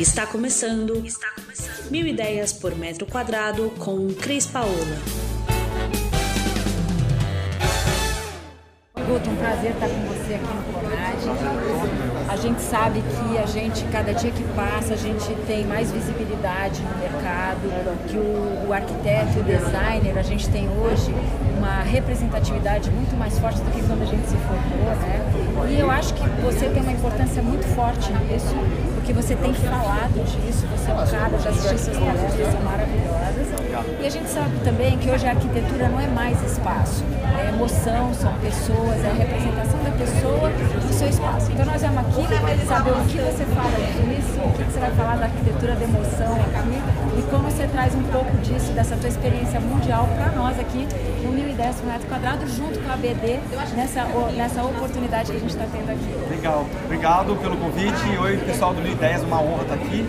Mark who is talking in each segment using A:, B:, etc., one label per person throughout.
A: Está começando, está começando. Mil ideias por metro quadrado com Cris Paola.
B: Guto, um prazer estar com você aqui no Conad. A gente sabe que a gente, cada dia que passa, a gente tem mais visibilidade no mercado, que o, o arquiteto e o designer, a gente tem hoje uma representatividade muito mais forte do que quando a gente se formou, né? E eu acho que você tem uma importância muito forte nisso, porque você tem falado disso, você é um cara, já assisti suas palestras, são maravilhosas. E a gente sabe também que hoje a arquitetura não é mais espaço, é emoção, são pessoas, é a representação da pessoa no seu espaço. Então nós vamos aqui saber o que você fala disso, o que você vai falar da arquitetura da emoção aqui e como você traz um pouco disso, dessa tua experiência mundial para nós aqui no 1010 por metro quadrado, junto com a BD, nessa, nessa oportunidade que a gente está tendo aqui.
C: Legal, obrigado pelo convite. Oi pessoal do 1010, uma honra estar aqui.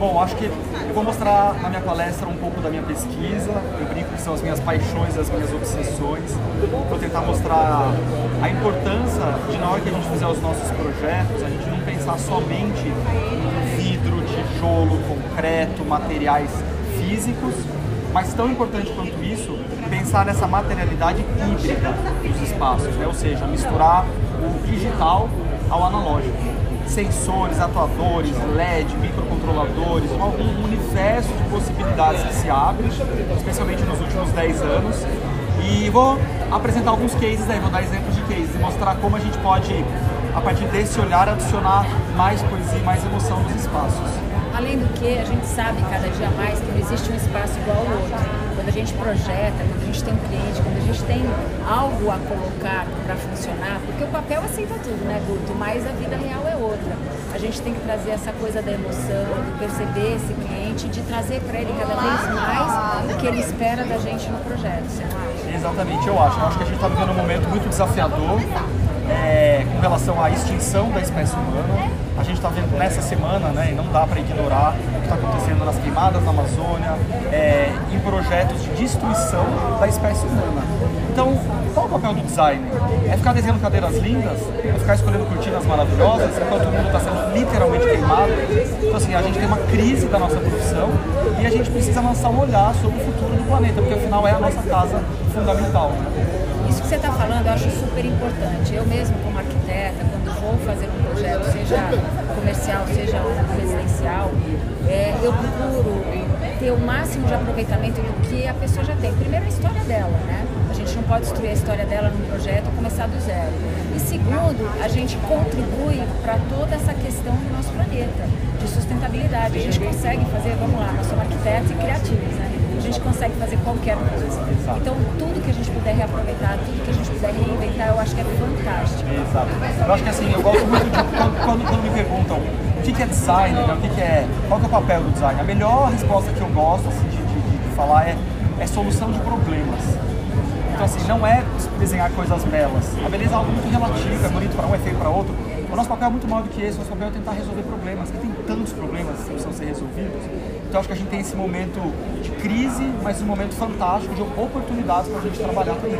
C: Bom, acho que eu vou mostrar na minha palestra um pouco da minha pesquisa, eu brinco que são as minhas paixões, as minhas obsessões. Vou tentar mostrar a importância de na hora que a gente fizer os nossos projetos, a gente não pensar somente em vidro, tijolo, concreto, materiais físicos, mas tão importante quanto isso, pensar nessa materialidade híbrida dos espaços, né? ou seja, misturar o digital ao analógico sensores, atuadores, LED, microcontroladores, um, universo de possibilidades que se abre, especialmente nos últimos 10 anos. E vou apresentar alguns cases aí, vou dar exemplos de cases e mostrar como a gente pode, a partir desse olhar, adicionar mais poesia e mais emoção nos espaços.
B: Além do que, a gente sabe cada dia mais que não existe um espaço igual ao outro quando a gente projeta, quando a gente tem um cliente, quando a gente tem algo a colocar para funcionar, porque o papel aceita tudo, né, Guto? Mas a vida real é outra. A gente tem que trazer essa coisa da emoção, de perceber esse cliente, de trazer para ele cada vez mais o que ele espera da gente no projeto, você não acha?
C: Exatamente, eu acho. Eu acho que a gente está vivendo um momento muito desafiador é, com relação à extinção da espécie humana. A gente está vendo nessa semana, né, e não dá para ignorar o que está acontecendo nas queimadas na Amazônia, é, em projetos de destruição da espécie humana. Então, qual o papel do design? É ficar desenhando cadeiras lindas? É ficar escolhendo cortinas maravilhosas enquanto o mundo está sendo literalmente queimado? Então, assim, a gente tem uma crise da nossa profissão e a gente precisa lançar um olhar sobre o futuro do planeta, porque afinal é a nossa casa fundamental. Né?
B: Isso que você está falando eu acho super importante. Eu mesmo, como arquiteta, quando vou fazer um projeto, seja comercial, seja residencial, é, eu procuro ter o máximo de aproveitamento do que a pessoa já tem. Primeiro, a história dela, né? A gente não pode destruir a história dela num projeto ou começar do zero. E segundo, a gente contribui para toda essa questão do nosso planeta, de sustentabilidade. A gente consegue fazer, vamos lá, nós somos arquitetos e criativos, né? A gente consegue fazer qualquer coisa. Então, tudo que a gente puder reaproveitar, tudo que a gente puder reinventar, eu acho que é fantástico.
C: Exato. Eu acho que assim, eu gosto muito de quando, quando, quando me perguntam o que, é design, né? o que, que, é, qual que é o papel do design. A melhor resposta que eu gosto assim, de, de, de falar é, é solução de problemas. Então, assim, não é desenhar coisas belas. A beleza é algo muito relativo, é bonito para um, é feio para outro. O nosso papel é muito maior do que esse, o nosso papel é tentar resolver problemas. E tem tantos problemas que precisam ser resolvidos. Então, acho que a gente tem esse momento de crise, mas um momento fantástico de oportunidades para a gente trabalhar também.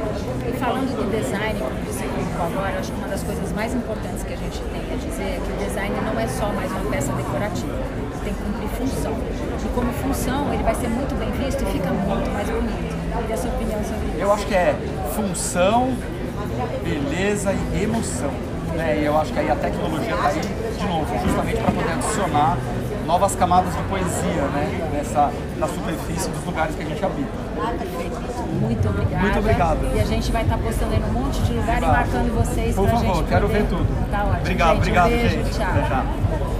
B: E falando do design, como você colocou agora, acho que uma das coisas mais importantes que a gente tem a dizer é que o design não é só mais uma peça decorativa, tem que cumprir função. E como função, ele vai ser muito bem visto e fica muito mais bonito. E a sua opinião sobre isso?
C: Eu acho que é função, beleza e emoção. Né? E eu acho que aí a tecnologia está aí, de novo, justamente para poder adicionar novas camadas de poesia né? Nessa, na superfície dos lugares que a gente habita.
B: Ah, perfeito. Muito obrigada.
C: Muito obrigado.
B: E a gente vai estar tá postando aí num monte de lugar Exato. e marcando vocês
C: Por favor,
B: gente
C: quero ver tudo.
B: Tá ótimo.
C: Obrigado,
B: gente,
C: obrigado,
B: um beijo,
C: gente.
B: Tchau.
C: Tchau.